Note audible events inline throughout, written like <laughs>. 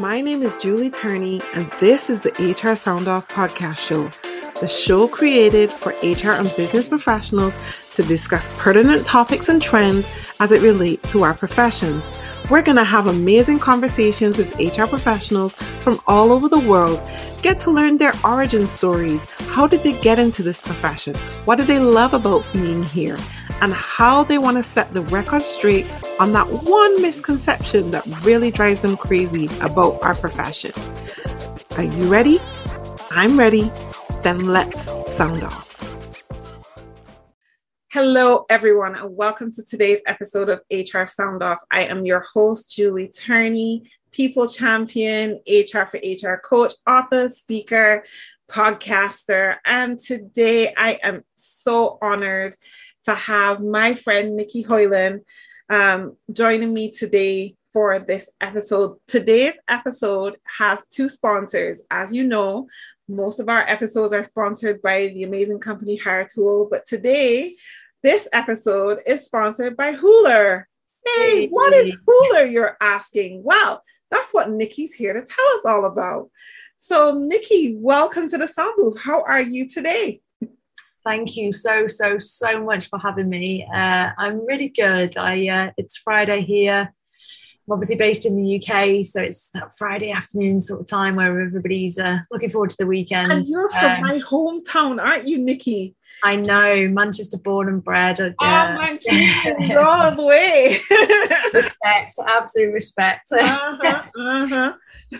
My name is Julie Turney, and this is the HR Sound Off podcast show, the show created for HR and business professionals to discuss pertinent topics and trends as it relates to our professions. We're going to have amazing conversations with HR professionals from all over the world, get to learn their origin stories. How did they get into this profession? What do they love about being here? And how they want to set the record straight on that one misconception that really drives them crazy about our profession. Are you ready? I'm ready. Then let's sound off. Hello, everyone, and welcome to today's episode of HR Sound Off. I am your host, Julie Turney, people champion, HR for HR coach, author, speaker, podcaster. And today I am so honored to have my friend Nicky Hoyland um, joining me today for this episode. Today's episode has two sponsors. As you know, most of our episodes are sponsored by the amazing company Hire Tool, but today this episode is sponsored by Huler. Hey, what is Huler, you're asking? Well, that's what Nicky's here to tell us all about. So, Nicky, welcome to the Sound Booth. How are you today? Thank you so so so much for having me. Uh, I'm really good. I uh, it's Friday here. I'm obviously based in the UK, so it's that Friday afternoon sort of time where everybody's uh, looking forward to the weekend. And you're from um, my hometown, aren't you, Nicky? I know, Manchester born and bred. Uh, oh, Manchester, all the way. respect, absolute respect. <laughs> Uh-huh, uh-huh.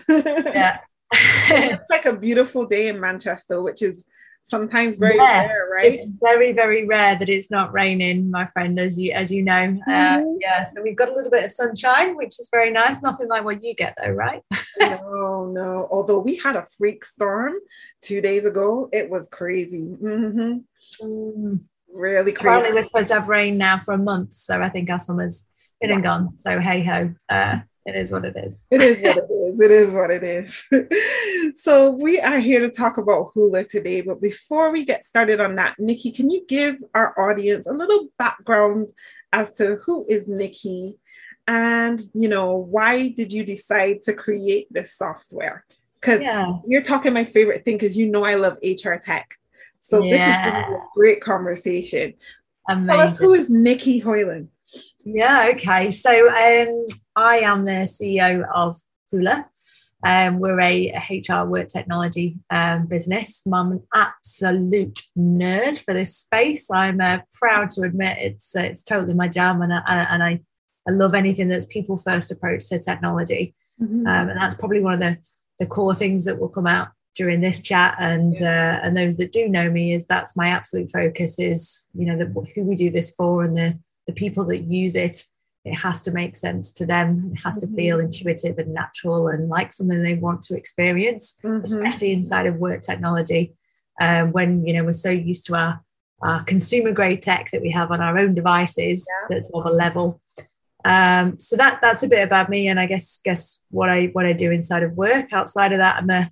yeah. <laughs> it's like a beautiful day in Manchester, which is sometimes very yeah, rare, right? It's very, very rare that it's not raining, my friend, as you as you know. Uh, mm-hmm. Uh, yeah, so we've got a little bit of sunshine, which is very nice. Nothing like what you get, though, right? <laughs> no, no. Although we had a freak storm two days ago, it was crazy. Mm-hmm. Mm. Really crazy. Apparently, we're supposed to have rain now for a month, so I think our summer's been and gone. So hey ho. Uh, it is what it is. It is what it is. It is what it is. <laughs> so we are here to talk about Huler today. But before we get started on that, Nicky, can you give our audience a little background as to who is Nicky and you know why did you decide to create this software? Because yeah. you're talking my favorite thing because you know I love HR tech. So yeah. this is going to be a great conversation. Amazing. Tell us who is Nicky Hoyland? Yeah, okay. So um, I am the CEO of Huler. Um, we're a, HR work technology um, business. I'm an absolute nerd for this space. I'm uh, proud to admit it's uh, it's totally my jam, and I, and I, I love anything that's people first approach to technology, mm-hmm. um, and that's probably one of the the core things that will come out during this chat. And yeah. uh, and those that do know me is that's my absolute focus is you know the, who we do this for and the the people that use it it has to make sense to them it has to feel mm-hmm. intuitive and natural and like something they want to experience mm-hmm. especially inside of work technology um, when you know we're so used to our, our consumer grade tech that we have on our own devices yeah. that's of a level um, so that that's a bit about me and i guess guess what i what i do inside of work outside of that i'm a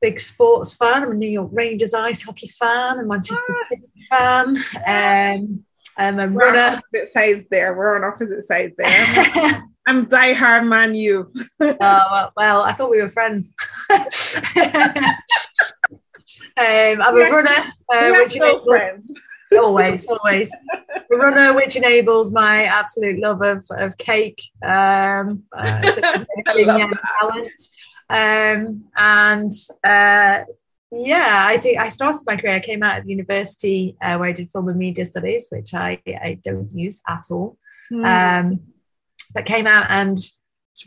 big sports fan i'm a new york rangers ice hockey fan a manchester ah. city fan um, I'm a We're runner. On opposite sides there. We're on opposite sides there. I'm <laughs> diehard man. You. <laughs> oh well, I thought we were friends. <laughs> um, I'm a runner, uh, which enables, friends. always, always a runner, which enables my absolute love of of cake. Um, uh, talent. Um, and uh, yeah, I think I started my career. I came out of university uh, where I did film and media studies, which I, I don't use at all. Mm. Um, but came out and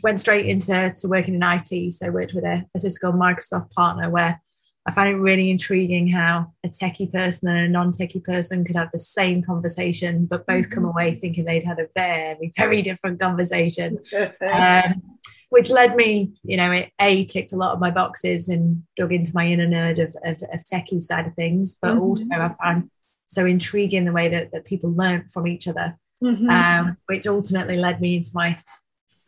went straight into to working in IT. So I worked with a, a Cisco Microsoft partner where I found it really intriguing how a techie person and a non-techie person could have the same conversation, but both mm-hmm. come away thinking they'd had a very, <laughs> very different conversation. <laughs> um, which led me, you know, it a ticked a lot of my boxes and dug into my inner nerd of, of, of techie side of things, but mm-hmm. also I found so intriguing the way that, that people learn from each other, mm-hmm. um, which ultimately led me into my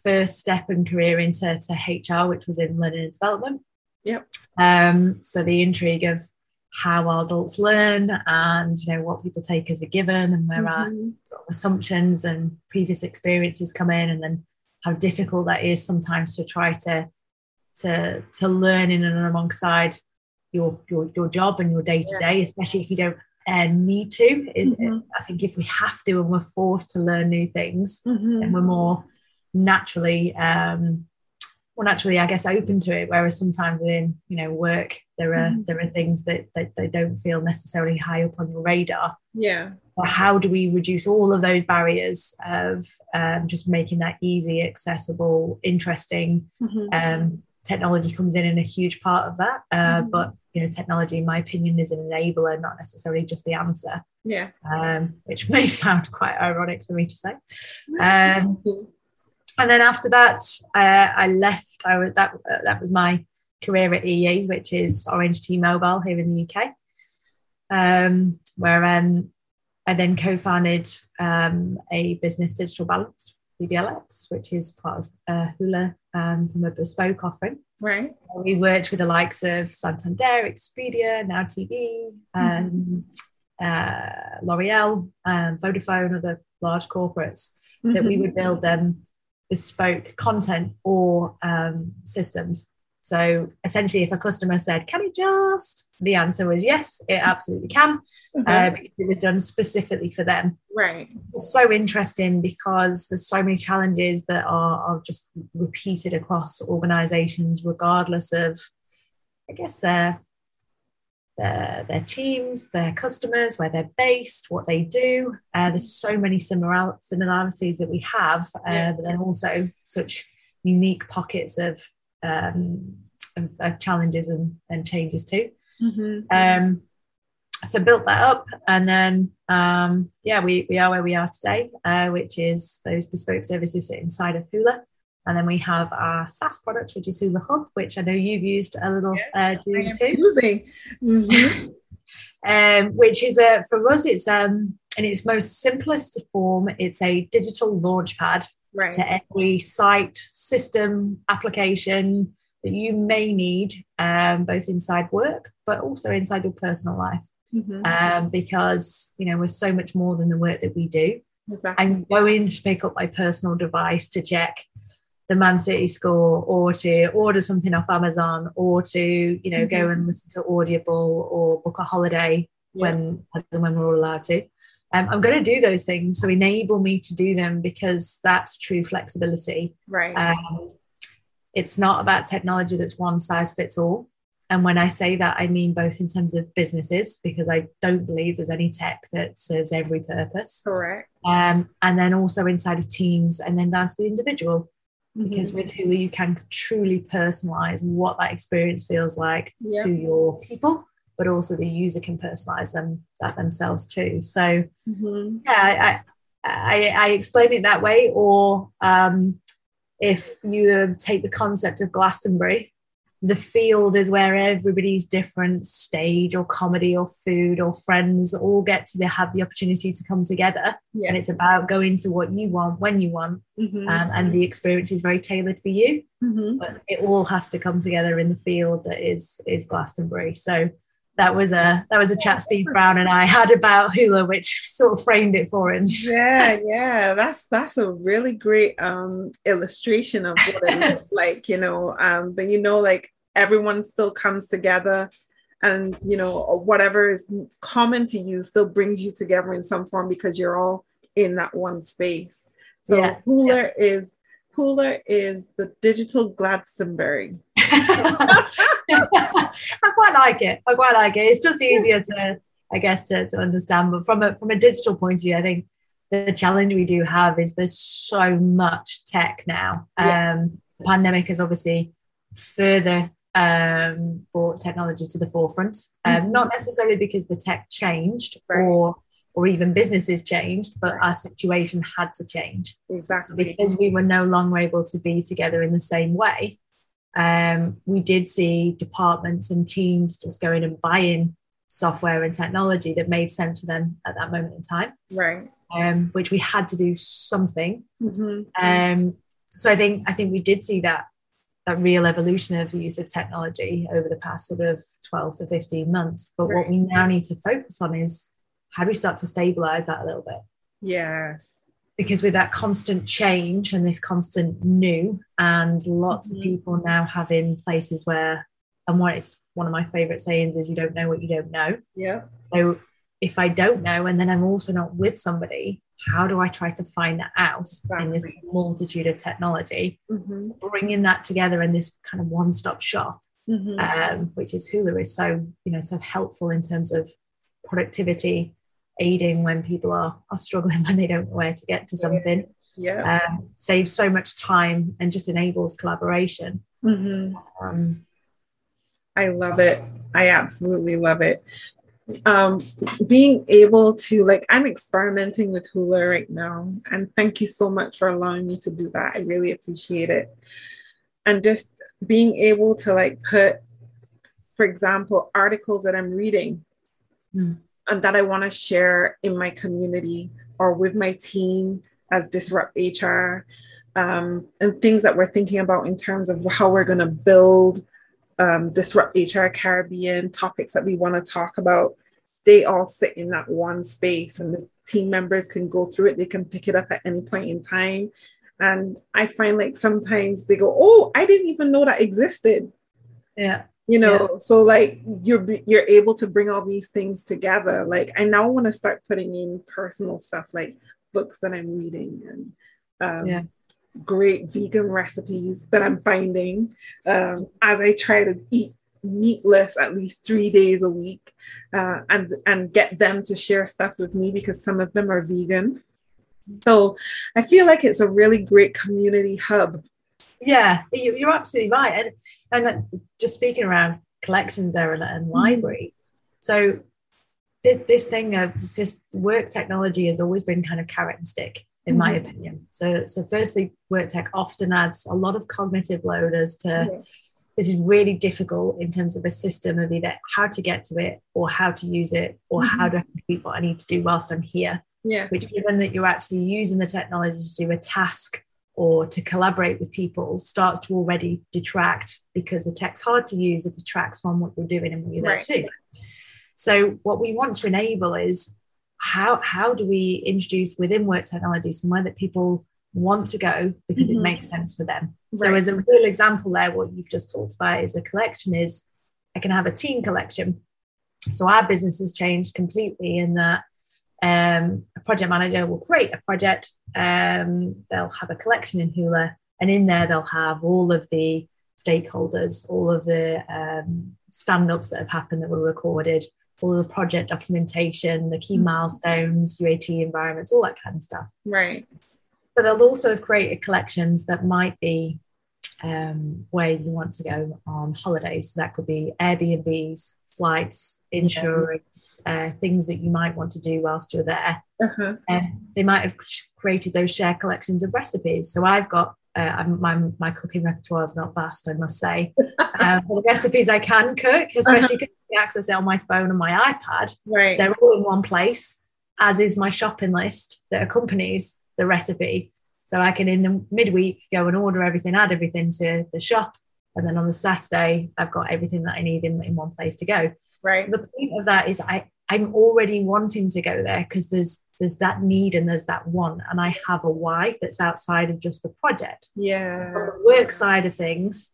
first step and career into to HR, which was in learning and development. Yep. Um, so the intrigue of how adults learn and you know what people take as a given and where mm-hmm. our sort of assumptions and previous experiences come in and then how difficult that is sometimes to try to to to learn in and alongside your your, your job and your day to day, especially if you don't uh, need to. Mm-hmm. I think if we have to and we're forced to learn new things, mm-hmm. then we're more naturally um, more naturally, I guess, open to it. Whereas sometimes within you know work, there are mm-hmm. there are things that, that they don't feel necessarily high up on your radar. Yeah. Or how do we reduce all of those barriers of um, just making that easy, accessible, interesting? Mm-hmm. Um, technology comes in in a huge part of that. Uh, mm-hmm. But you know, technology, in my opinion, is an enabler, not necessarily just the answer. Yeah. Um, which may <laughs> sound quite ironic for me to say. <laughs> And then after that, uh, I left. I was that uh, that was my career at EE, which is Orange T Mobile here in the UK, um, where um, I then co-founded um, a business digital balance DBLX, which is part of uh, Huler um, from a bespoke offering. Right. We worked with the likes of Santander, Expedia, Now TV, um, mm-hmm. uh, L'Oreal, um, Vodafone, other large corporates, mm-hmm. that we would build them bespoke content or um, systems. So essentially, if a customer said, "Can it just?" the answer was yes, it absolutely can, mm-hmm. uh, it was done specifically for them. Right. It's so interesting because there's so many challenges that are, are just repeated across organisations, regardless of, I guess, their their, their teams, their customers, where they're based, what they do. Uh, there's so many similar similarities that we have, uh, yeah. but then also such unique pockets of, um, of, of challenges and, and changes too. Mm-hmm. Um, so built that up, and then um, yeah, we we are where we are today, uh, which is those bespoke services sit inside of Huler. And then we have our SaaS product, which is Huler Hub, which I know you've used a little yes, uh, too. Using. Mm-hmm. <laughs> um, which is a for us, it's um in its most simplest form, it's a digital launchpad right. to every site, system, application that you may need, um, both inside work but also inside your personal life. Mm-hmm. Um, because you know we're so much more than the work that we do. Exactly. I'm going to pick up my personal device to check the Man City score or to order something off Amazon or to, you know, mm-hmm. go and listen to Audible or book a holiday yeah. when when we're all allowed to. Um, I'm going to do those things. So enable me to do them because that's true flexibility. Right. Um, it's not about technology that's one size fits all. And when I say that, I mean both in terms of businesses, because I don't believe there's any tech that serves every purpose. Correct. Um, and then also inside of teams and then down to the individual because mm-hmm. with Huler you can truly personalize what that experience feels like yep. to your people but also the user can personalize them that themselves too so mm-hmm. yeah I, I, I explain it that way or um, if you take the concept of Glastonbury the field is where everybody's different stage or comedy or food or friends all get to have the opportunity to come together yeah. and it's about going to what you want when you want mm-hmm. um, and the experience is very tailored for you mm-hmm. but it all has to come together in the field that is is glastonbury so that was a that was a chat Steve Brown and I had about Huler, which sort of framed it for him. Yeah, <laughs> yeah, that's that's a really great um, illustration of what it looks <laughs> like, you know. Um, but you know, like everyone still comes together, and you know, whatever is common to you still brings you together in some form because you're all in that one space. So yeah, Huler yeah. is Huler is the digital Glastonbury. <laughs> <laughs> I quite like it. I quite like it. It's just easier to, I guess, to, to understand. But from a from a digital point of view, I think the challenge we do have is there's so much tech now. Yeah. Um, the pandemic has obviously further um, brought technology to the forefront. Um, mm-hmm. Not necessarily because the tech changed right. or or even businesses changed, but our situation had to change. Exactly. Because we were no longer able to be together in the same way, um, we did see departments and teams just going and buying software and technology that made sense for them at that moment in time. Right. Um, which we had to do something. Mm-hmm. Um, so I think I think we did see that that real evolution of the use of technology over the past sort of 12 to 15 months. But right. what we now need to focus on is how do we start to stabilize that a little bit? Yes because with that constant change and this constant new and lots mm-hmm. of people now having places where and what is one of my favorite sayings is you don't know what you don't know yeah so if i don't know and then i'm also not with somebody how do i try to find that out exactly. in this multitude of technology mm-hmm. bringing that together in this kind of one-stop shop mm-hmm. um, which is Huler is so you know so helpful in terms of productivity aiding when people are, are struggling <laughs> when they don't know where to get to something. Yeah. Um, saves so much time and just enables collaboration. Mm-hmm. Um, I love it. I absolutely love it. Um, being able to like, I'm experimenting with Huler right now, and thank you so much for allowing me to do that. I really appreciate it. And just being able to like put, for example, articles that I'm reading. Mm that I want to share in my community or with my team as Disrupt HR, um, and things that we're thinking about in terms of how we're going to build um, Disrupt HR Caribbean, topics that we want to talk about. They all sit in that one space, and the team members can go through it. They can pick it up at any point in time. And I find like sometimes they go, Oh, I didn't even know that existed. Yeah you know yeah. so like you're you're able to bring all these things together like i now want to start putting in personal stuff like books that i'm reading and um, yeah. great vegan recipes that i'm finding um, as i try to eat meatless at least three days a week uh, and and get them to share stuff with me because some of them are vegan so i feel like it's a really great community hub yeah, you're absolutely right. And and just speaking around collections there and, and mm-hmm. library, so this thing of work technology has always been kind of carrot and stick, in mm-hmm. my opinion. So so firstly, work tech often adds a lot of cognitive load as to. Yeah. This is really difficult in terms of a system of either how to get to it or how to use it or mm-hmm. how to complete what I need to do whilst I'm here. Yeah. Which, given that you're actually using the technology to do a task or to collaborate with people starts to already detract because the tech's hard to use if it detracts from what you're doing and what you're there right. to do. So what we want to enable is how how do we introduce within work technology somewhere that people want to go because mm-hmm. it makes sense for them. Right. So as a real example there, what you've just talked about is a collection is I can have a team collection. So our business has changed completely in that um, a project manager will create a project. Um, they'll have a collection in Huler, and in there they'll have all of the stakeholders, all of the um, stand-ups that have happened that were recorded, all the project documentation, the key mm-hmm. milestones, UAT environments, all that kind of stuff. Right. But they'll also have created collections that might be um, where you want to go on holidays. So that could be Airbnbs, flights, insurance, uh, things that you might want to do whilst you're there. Uh-huh. Um, they might have created those shared collections of recipes. So I've got uh, my my cooking repertoire is not vast, I must say. uh, <laughs> the recipes I can cook, especially because uh-huh. I can access it on my phone and my iPad, right. they're all in one place. As is my shopping list that accompanies the recipe. So I can in the midweek go and order everything, add everything to the shop, and then on the Saturday, I've got everything that I need in, in one place to go. Right. the point of that is I, I'm already wanting to go there because there's there's that need and there's that want. And I have a why that's outside of just the project. Yeah. So the work side of things,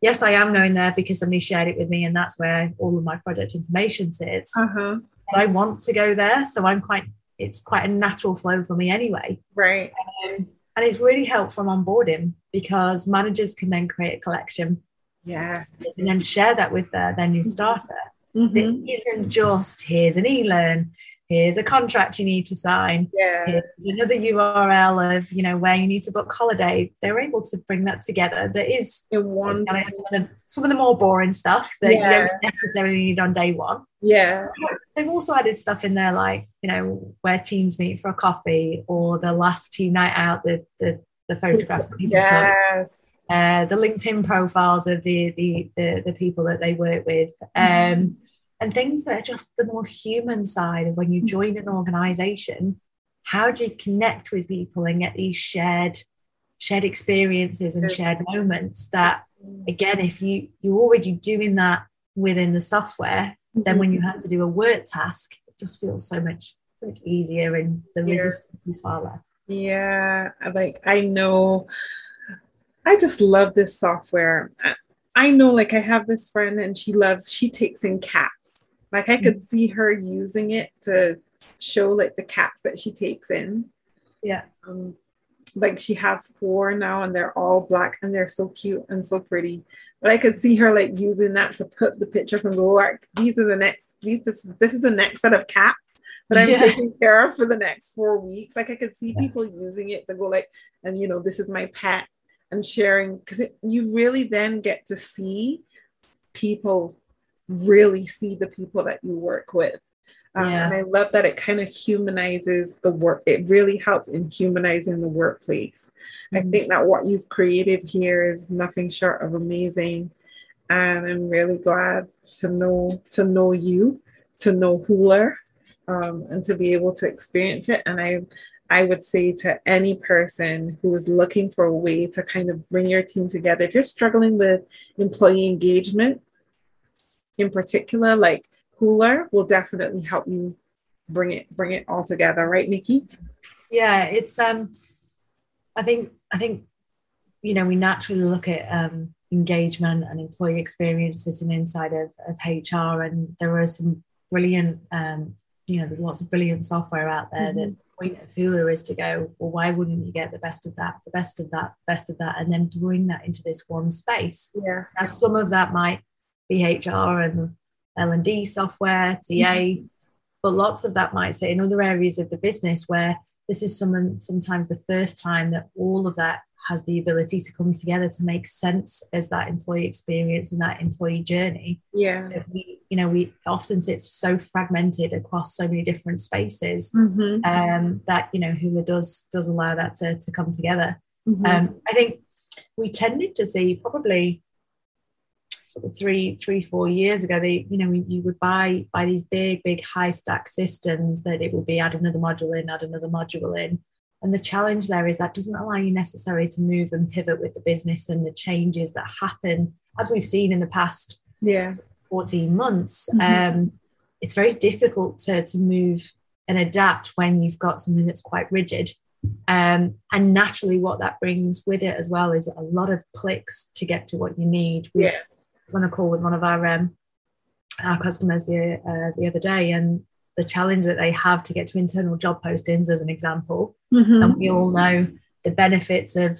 yes, I am going there because somebody shared it with me, and that's where all of my project information sits. Uh-huh. I want to go there. So I'm quite it's quite a natural flow for me anyway. Right. Um, and it's really helped from onboarding because managers can then create a collection. Yes. And then share that with their, their new mm-hmm. starter. Mm-hmm. It isn't just here's an e-learn, here's a contract you need to sign. Yeah. Here's another URL of, you know, where you need to book holiday. They're able to bring that together. There is one some of, the, some of the more boring stuff that yeah. you don't necessarily need on day one. Yeah. They've also added stuff in there like, you know, where teams meet for a coffee or the last team night out, the the, the photographs that people yes. took. Uh, the LinkedIn profiles of the, the the the people that they work with. Um, mm-hmm. and things that are just the more human side of when you join an organization, how do you connect with people and get these shared shared experiences and shared moments that again if you you're already doing that within the software then when you have to do a work task, it just feels so much so much easier and the Yeah. resistance is far less. Yeah, like I know, I just love this software. I, I know, like I have this friend and she loves, she takes in cats. Like I could see her using it to show like the cats that she takes in. Yeah. Um, like she has four now and they're all black and they're so cute and so pretty. But I could see her like using that to put the picture and go, like, these are the next, these, this, this is the next set of cats that I'm Yeah. taking care of for the next four weeks. Like I could see Yeah. people using it to go like, and you know, this is my pet and sharing because you really then get to see people really see the people that you work with. Um, Yeah. And I love that it kind of humanizes the work. It really helps in humanizing the workplace. I Mhm. think that what you've created here is nothing short of amazing. And I'm really glad to know to know you, to know Huler, um, and to be able to experience it. And I I would say to any person who is looking for a way to kind of bring your team together, if you're struggling with employee engagement in particular, like Huler will definitely help you bring it bring it all together, right, Nicky? yeah it's um i think i think you know we naturally look at um engagement and employee experience sitting inside of, of hr and there are some brilliant um you know there's lots of brilliant software out there that the point of Huler is to go well why wouldn't you get the best of that the best of that best of that and then bring that into this one space Yeah. now some of that might be hr and l&d software ta but lots of that might say in other areas of the business where this is some, sometimes the first time that all of that has the ability to come together to make sense as that employee experience and that employee journey Yeah. that we you know we often sit so fragmented across so many different spaces Mhm. um, that you know Huler does does allow that to, to come together Mhm. um, I think we tended to see probably sort of three, three, four years ago. They, you know, you would buy buy these big, big high stack systems that it would be add another module in, add another module in. And the challenge there is that doesn't allow you necessarily to move and pivot with the business and the changes that happen, as we've seen in the past yeah. 14 months. Mhm. Um, it's very difficult to, to move and adapt when you've got something that's quite rigid. Um, and naturally, what that brings with it as well is a lot of clicks to get to what you need. We Yeah. Was on a call with one of our um, our customers the, uh, the other day, and the challenge that they have to get to internal job postings, as an example, Mhm. and we all know the benefits of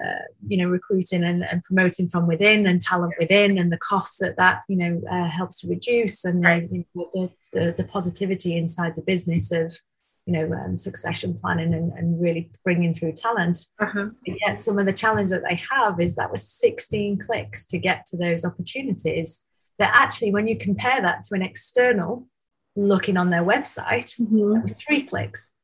uh, you know recruiting and, and promoting from within and talent within and the costs that that you know uh, helps to reduce and Right. the, you know, the, the the positivity inside the business of you know um, succession planning and, and really bringing through talent Uh-huh. but yet some of the challenge that they have is that was 16 clicks to get to those opportunities that actually when you compare that to an external looking on their website Mhm. with three clicks.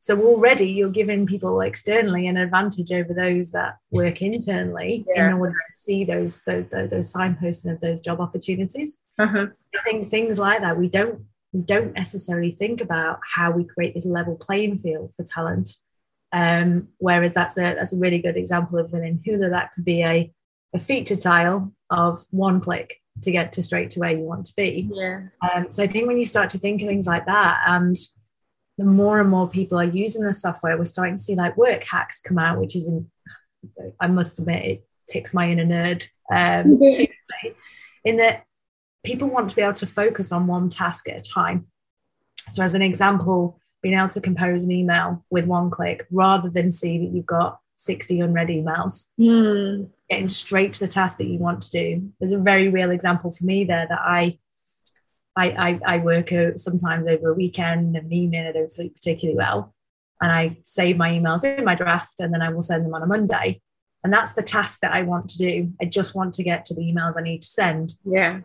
So already you're giving people externally an advantage over those that work internally Yeah. in order to see those those, those, those signposting of those job opportunities. Uh-huh. I think things like that we don't we don't necessarily think about how we create this level playing field for talent. Um, whereas that's a that's a really good example of within Huler that could be a, a feature tile of one click to get to straight to where you want to be. Yeah. Um, so I think when you start to think of things like that, and the more and more people are using the software, we're starting to see like work hacks come out, which is, I must admit, it ticks my inner nerd. Um, <laughs> in that people want to be able to focus on one task at a time. So, as an example, being able to compose an email with one click rather than see that you've got 60 unread emails Hmm. getting straight to the task that you want to do. There's a very real example for me there that I I, I, I work out sometimes over a weekend and evening. I don't sleep particularly well, and I save my emails in my draft, and then I will send them on a Monday. And that's the task that I want to do. I just want to get to the emails I need to send. Yeah.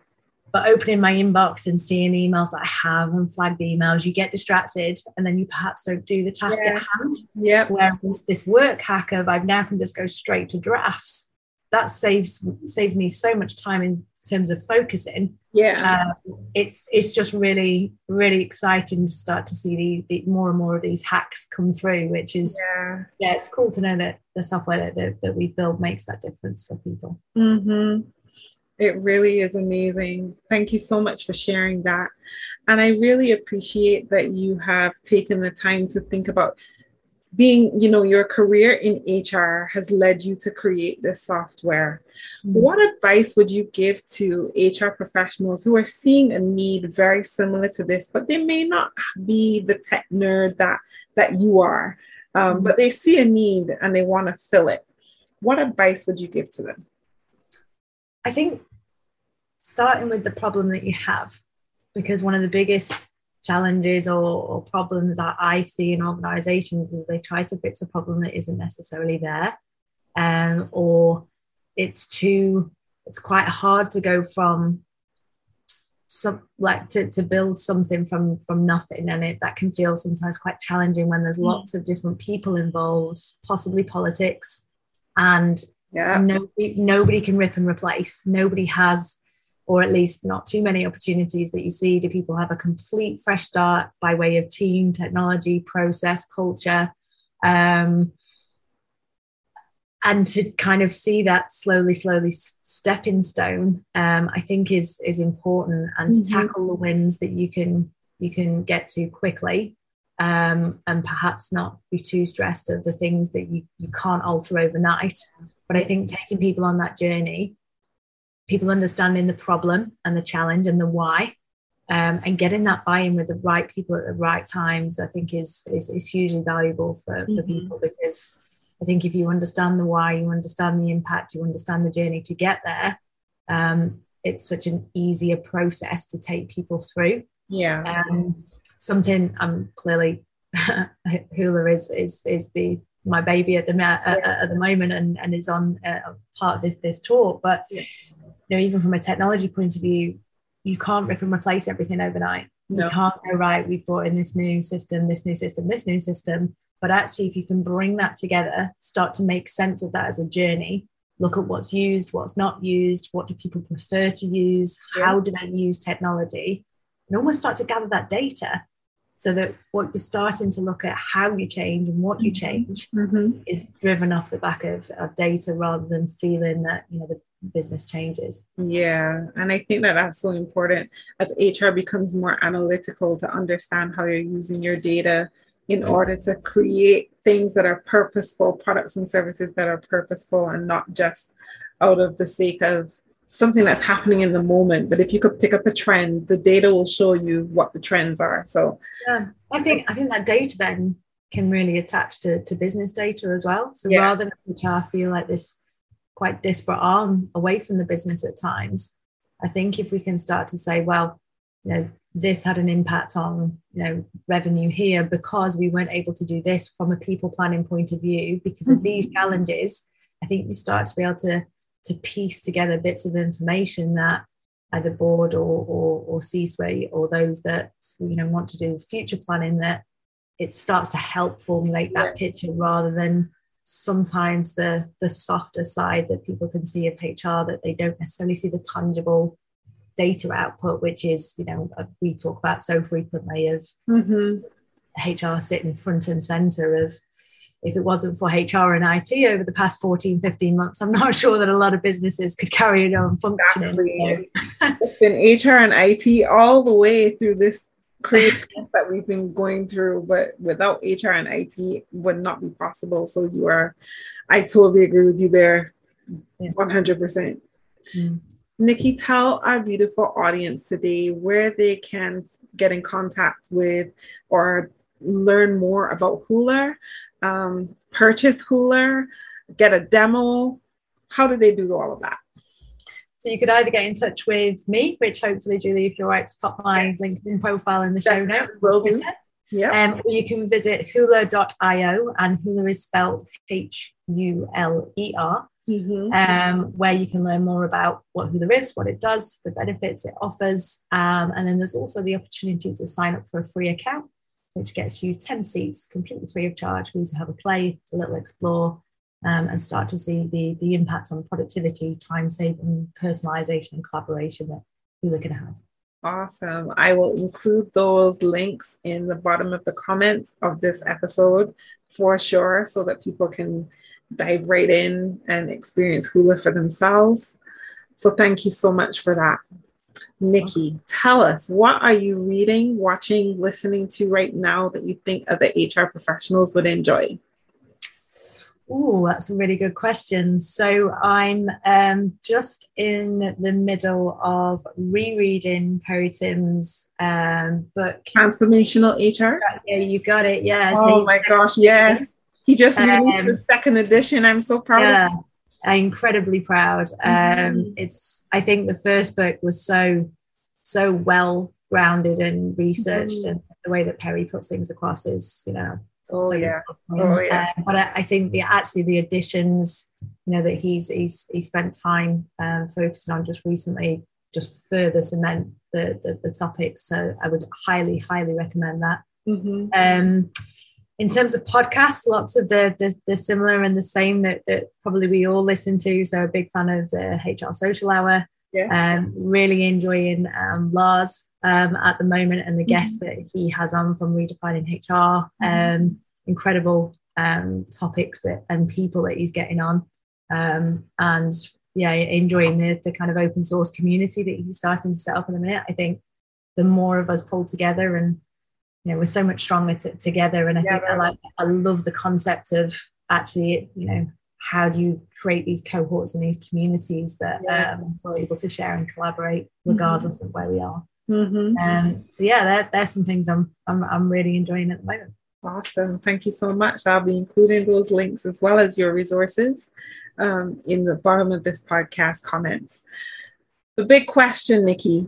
But opening my inbox and seeing the emails that I have and flag the emails, you get distracted, and then you perhaps don't do the task Yeah. at hand. Yeah. Whereas this work hack of I've now can just go straight to drafts, that saves saves me so much time in terms of focusing. Yeah. Uh, it's it's just really really exciting to start to see the, the more and more of these hacks come through, which is yeah. yeah, it's cool to know that the software that, that, that we build makes that difference for people. hmm It really is amazing. Thank you so much for sharing that. And I really appreciate that you have taken the time to think about being, you know, your career in HR has led you to create this software. Mm-hmm. What advice would you give to HR professionals who are seeing a need very similar to this, but they may not be the tech nerd that that you are, um, mm-hmm. but they see a need and they want to fill it? What advice would you give to them? I think starting with the problem that you have, because one of the biggest challenges or, or, problems that I see in organizations is they try to fix a problem that isn't necessarily there. Um, or it's too, it's quite hard to go from some like to, to build something from from nothing and it that can feel sometimes quite challenging when there's mm. lots of different people involved possibly politics and yeah. nobody nobody can rip and replace nobody has or at least not too many opportunities that you see do people have a complete fresh start by way of team technology process culture um, and to kind of see that slowly slowly stepping stone um, i think is is important and mm-hmm. to tackle the wins that you can you can get to quickly um, and perhaps not be too stressed of the things that you, you can't alter overnight. But i think taking people on that journey people understanding the problem and the challenge and the why um, and getting that buy-in with the right people at the right times i think is is, is hugely valuable for, for mm-hmm. people because i think if you understand the why you understand the impact you understand the journey to get there um, it's such an easier process to take people through. Yeah. Um, something i'm clearly <laughs> Huler is is is the my baby at the yeah. at the moment and, and is on uh, part of this this talk but yeah you know, even from a technology point of view, you can't rip and replace everything overnight. No. You can't go, right, we've brought in this new system, this new system, this new system. But actually, if you can bring that together, start to make sense of that as a journey, look at what's used, what's not used, what do people prefer to use, yeah. how do they use technology, and almost start to gather that data so that what you're starting to look at how you change and what you mm-hmm. change mm-hmm. is driven off the back of, of data rather than feeling that you know the business changes. Yeah, and I think that that's so important as HR becomes more analytical to understand how you're using your data in order to create things that are purposeful, products and services that are purposeful and not just out of the sake of something that's happening in the moment. But if you could pick up a trend, the data will show you what the trends are. So yeah, I think I think that data then can really attach to, to business data as well. So yeah. rather than HR feel like this quite disparate arm away from the business at times. I think if we can start to say, well, you know, this had an impact on you know revenue here because we weren't able to do this from a people planning point of view because of these mm-hmm. challenges. I think you start to be able to to piece together bits of information that either board or or, or C-suite or those that you know want to do future planning that it starts to help formulate that picture rather than sometimes the the softer side that people can see of HR that they don't necessarily see the tangible data output, which is you know uh, we talk about so frequently of mm-hmm. HR sitting front and center of if it wasn't for HR and IT over the past 14, 15 months, I'm not <laughs> sure that a lot of businesses could carry it on functioning. Exactly. it's been HR and IT all the way through this craziness <laughs> that we've been going through, but without HR and IT would not be possible. So you are, I totally agree with you there, 100%. Mm. Nicky, tell our beautiful audience today where they can get in contact with or learn more about Huler, um, purchase Huler, get a demo. How do they do all of that? So you could either get in touch with me, which hopefully, Julie, if you're right to pop my LinkedIn profile in the show notes. Will do. Yeah. Um, or you can visit huler.io, and Huler is spelled H U L E R, mm-hmm. um, where you can learn more about what Huler is, what it does, the benefits it offers. Um, and then there's also the opportunity to sign up for a free account, which gets you 10 seats completely free of charge for you to have a play, a little explore, um, and start to see the, the impact on productivity, time saving, personalization, and collaboration that Huler can have. Awesome. I will include those links in the bottom of the comments of this episode for sure so that people can dive right in and experience Huler for themselves. So thank you so much for that. Nicky, tell us what are you reading, watching, listening to right now that you think other HR professionals would enjoy? Oh, that's a really good question. So I'm um, just in the middle of rereading Perry Timms um, book, Transformational HR. Yeah, you got it. Yeah. Oh my gosh, yes. He just released um, the second edition. I'm so proud. Yeah, I'm incredibly proud. Um, mm-hmm. It's. I think the first book was so, so well grounded and researched, mm-hmm. and the way that Perry puts things across is, you know, Oh yeah. Oh yeah. Um, but I, I, think the actually the additions, you know, that he's he's he spent time um, focusing on just recently, just further cement the, the, the topics. So I would highly highly recommend that. Mm-hmm. Um, in terms of podcasts, lots of the, the, the similar and the same that that probably we all listen to. So a big fan of the HR Social Hour. Yeah. Um, really enjoying um, Lars um, at the moment and the mm-hmm. guests that he has on from Redefining HR. Mm-hmm. Um, incredible um, topics that and people that he's getting on. Um, and yeah, enjoying the, the kind of open source community that he's starting to set up in a minute. I think the more of us pull together and you know we're so much stronger t- together and i yeah, think i like i love the concept of actually you know how do you create these cohorts and these communities that yeah. um, we're able to share and collaborate mm-hmm. regardless mm-hmm. of where we are mm-hmm. um, so yeah there, there's some things I'm, I'm i'm really enjoying at the moment awesome thank you so much i'll be including those links as well as your resources um, in the bottom of this podcast comments the big question Nicky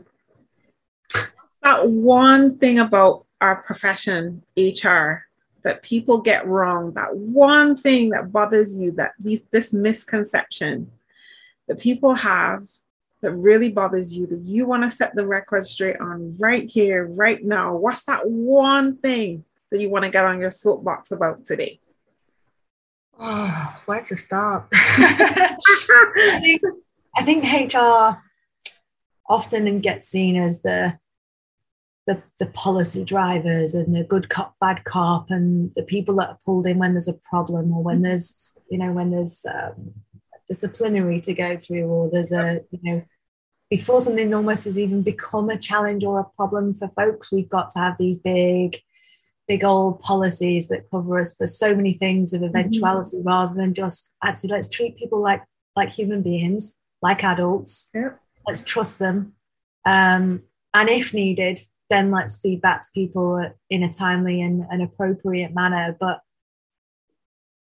that one thing about our profession hr that people get wrong, that one thing that bothers you, that these, this misconception that people have that really bothers you, that you want to set the record straight on right here, right now? What's that one thing that you want to get on your soapbox about today? Oh, <sighs> where to start? <laughs> I, think, I think HR often gets seen as the the, the policy drivers and the good cop, bad cop, and the people that are pulled in when there's a problem or when mm-hmm. there's, you know, when there's um, disciplinary to go through or there's a, you know, before something almost has even become a challenge or a problem for folks, we've got to have these big, big old policies that cover us for so many things of eventuality mm-hmm. rather than just actually let's treat people like like human beings, like adults. Yeah. Let's trust them. Um, and if needed, then let's feed back to people in a timely and an appropriate manner. But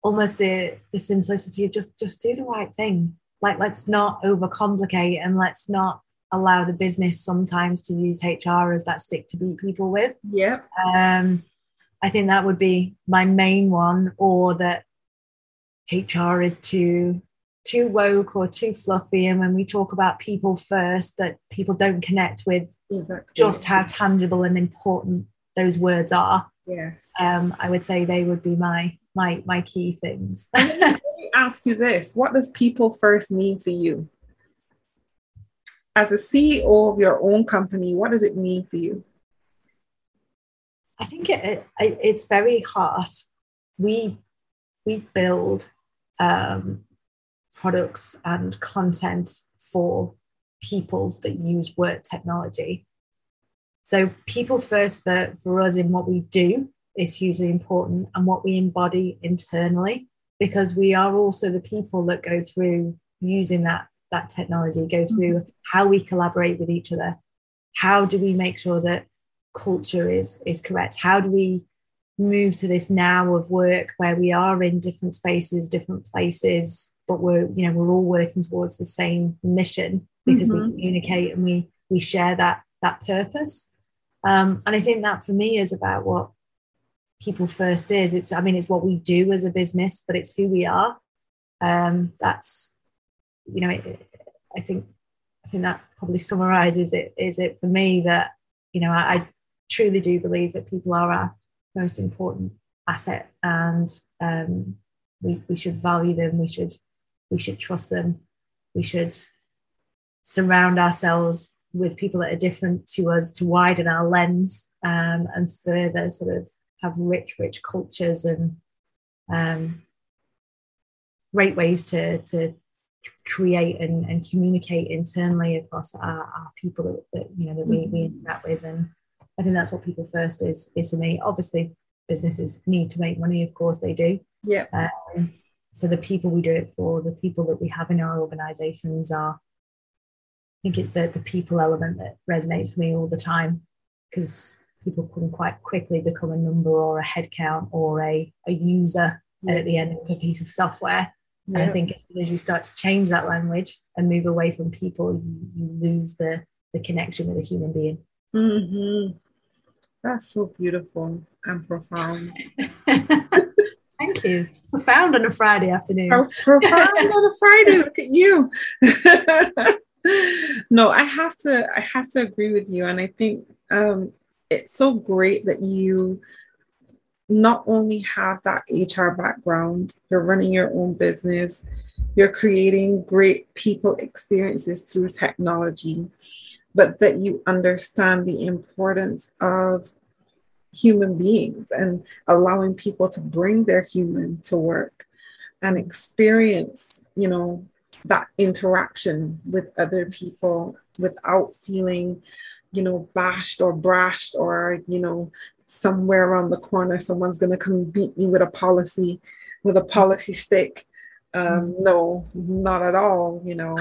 almost the the simplicity of just just do the right thing. Like let's not overcomplicate and let's not allow the business sometimes to use hr as that stick to beat people with. Yeah. Um i think that would be my main one or that hr is too too woke or too fluffy and when we talk about people first that people don't connect with exactly. just how tangible and important those words are yes. um, i would say they would be my my my key things. Let me <laughs> ask you this. What does people first mean for you? As a ceo of your own company what does it mean for you? I think it, it it's very hard we we build um, products and content for people that use work technology. So, people first for, for us in what we do is hugely important and what we embody internally, because we are also the people that go through using that, that technology, go through mm-hmm. how we collaborate with each other. How do we make sure that culture is, is correct? How do we move to this now of work where we are in different spaces, different places, but we're you know we're all working towards the same mission because mm-hmm. we communicate and we we share that that purpose. Um, and i think that for me is about what people first is. It's i mean it's what we do as a business but it's who we are. Um, that's you know it, i think i think that probably summarizes it is it for me that you know I, I truly do believe that people are our most important asset and um, we, we should value them we should we should trust them. We should surround ourselves with people that are different to us to widen our lens um, and further sort of have rich rich cultures and um, great ways to to create and, and communicate internally across our, our people that, that, you know that we, we mm-hmm. interact with. And I think that's what people first is is for me. Obviously businesses need to make money of course they do. Yeah. Um, so the people we do it for the people that we have in our organizations are I think it's the, the people element that resonates with me all the time because people can quite quickly become a number or a headcount or a, a user yeah. at the end of a piece of software yeah. And I think as soon as you start to change that language and move away from people, you, you lose the, the connection with a human being. Mm-hmm. That's so beautiful and profound. <laughs> Thank you. Profound on a Friday afternoon. Profound on a Friday. Look at you. <laughs> no, I have to. I have to agree with you, and I think um, it's so great that you not only have that HR background, you're running your own business, you're creating great people experiences through technology, but that you understand the importance of human beings and allowing people to bring their human to work and experience, you know, that interaction with other people without feeling, you know, bashed or brashed or, you know, somewhere around the corner someone's going to come beat me with a policy with a policy stick um, mm-hmm. no not at all you know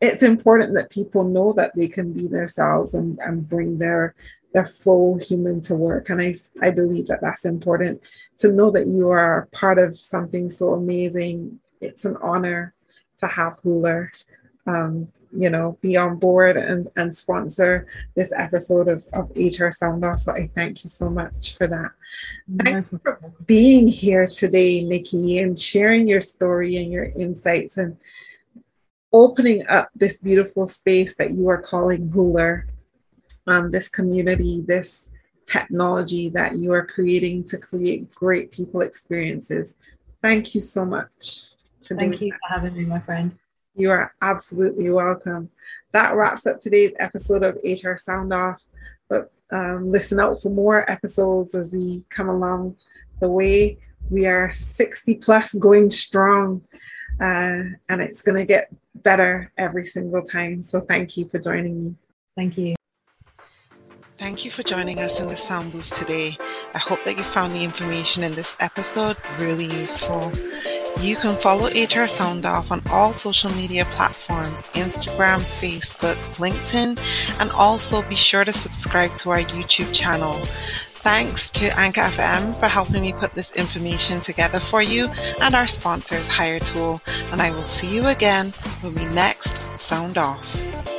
it's important that people know that they can be themselves and, and bring their their full human to work and I, I believe that that's important to know that you are part of something so amazing it's an honor to have Huler um, you know, be on board and, and sponsor this episode of, of HR Sound Off. So I thank you so much for that. Thanks for being here today, Nicky, and sharing your story and your insights and opening up this beautiful space that you are calling Huler, um, this community, this technology that you are creating to create great people experiences. Thank you so much. Thank you that. for having me, my friend. You are absolutely welcome. That wraps up today's episode of HR Sound Off. But um, listen out for more episodes as we come along the way. We are 60 plus going strong, uh, and it's going to get better every single time. So thank you for joining me. Thank you. Thank you for joining us in the sound booth today. I hope that you found the information in this episode really useful. You can follow HR Sound Off on all social media platforms Instagram, Facebook, LinkedIn, and also be sure to subscribe to our YouTube channel. Thanks to Anchor FM for helping me put this information together for you and our sponsors, Hire Tool. And I will see you again when we next sound off.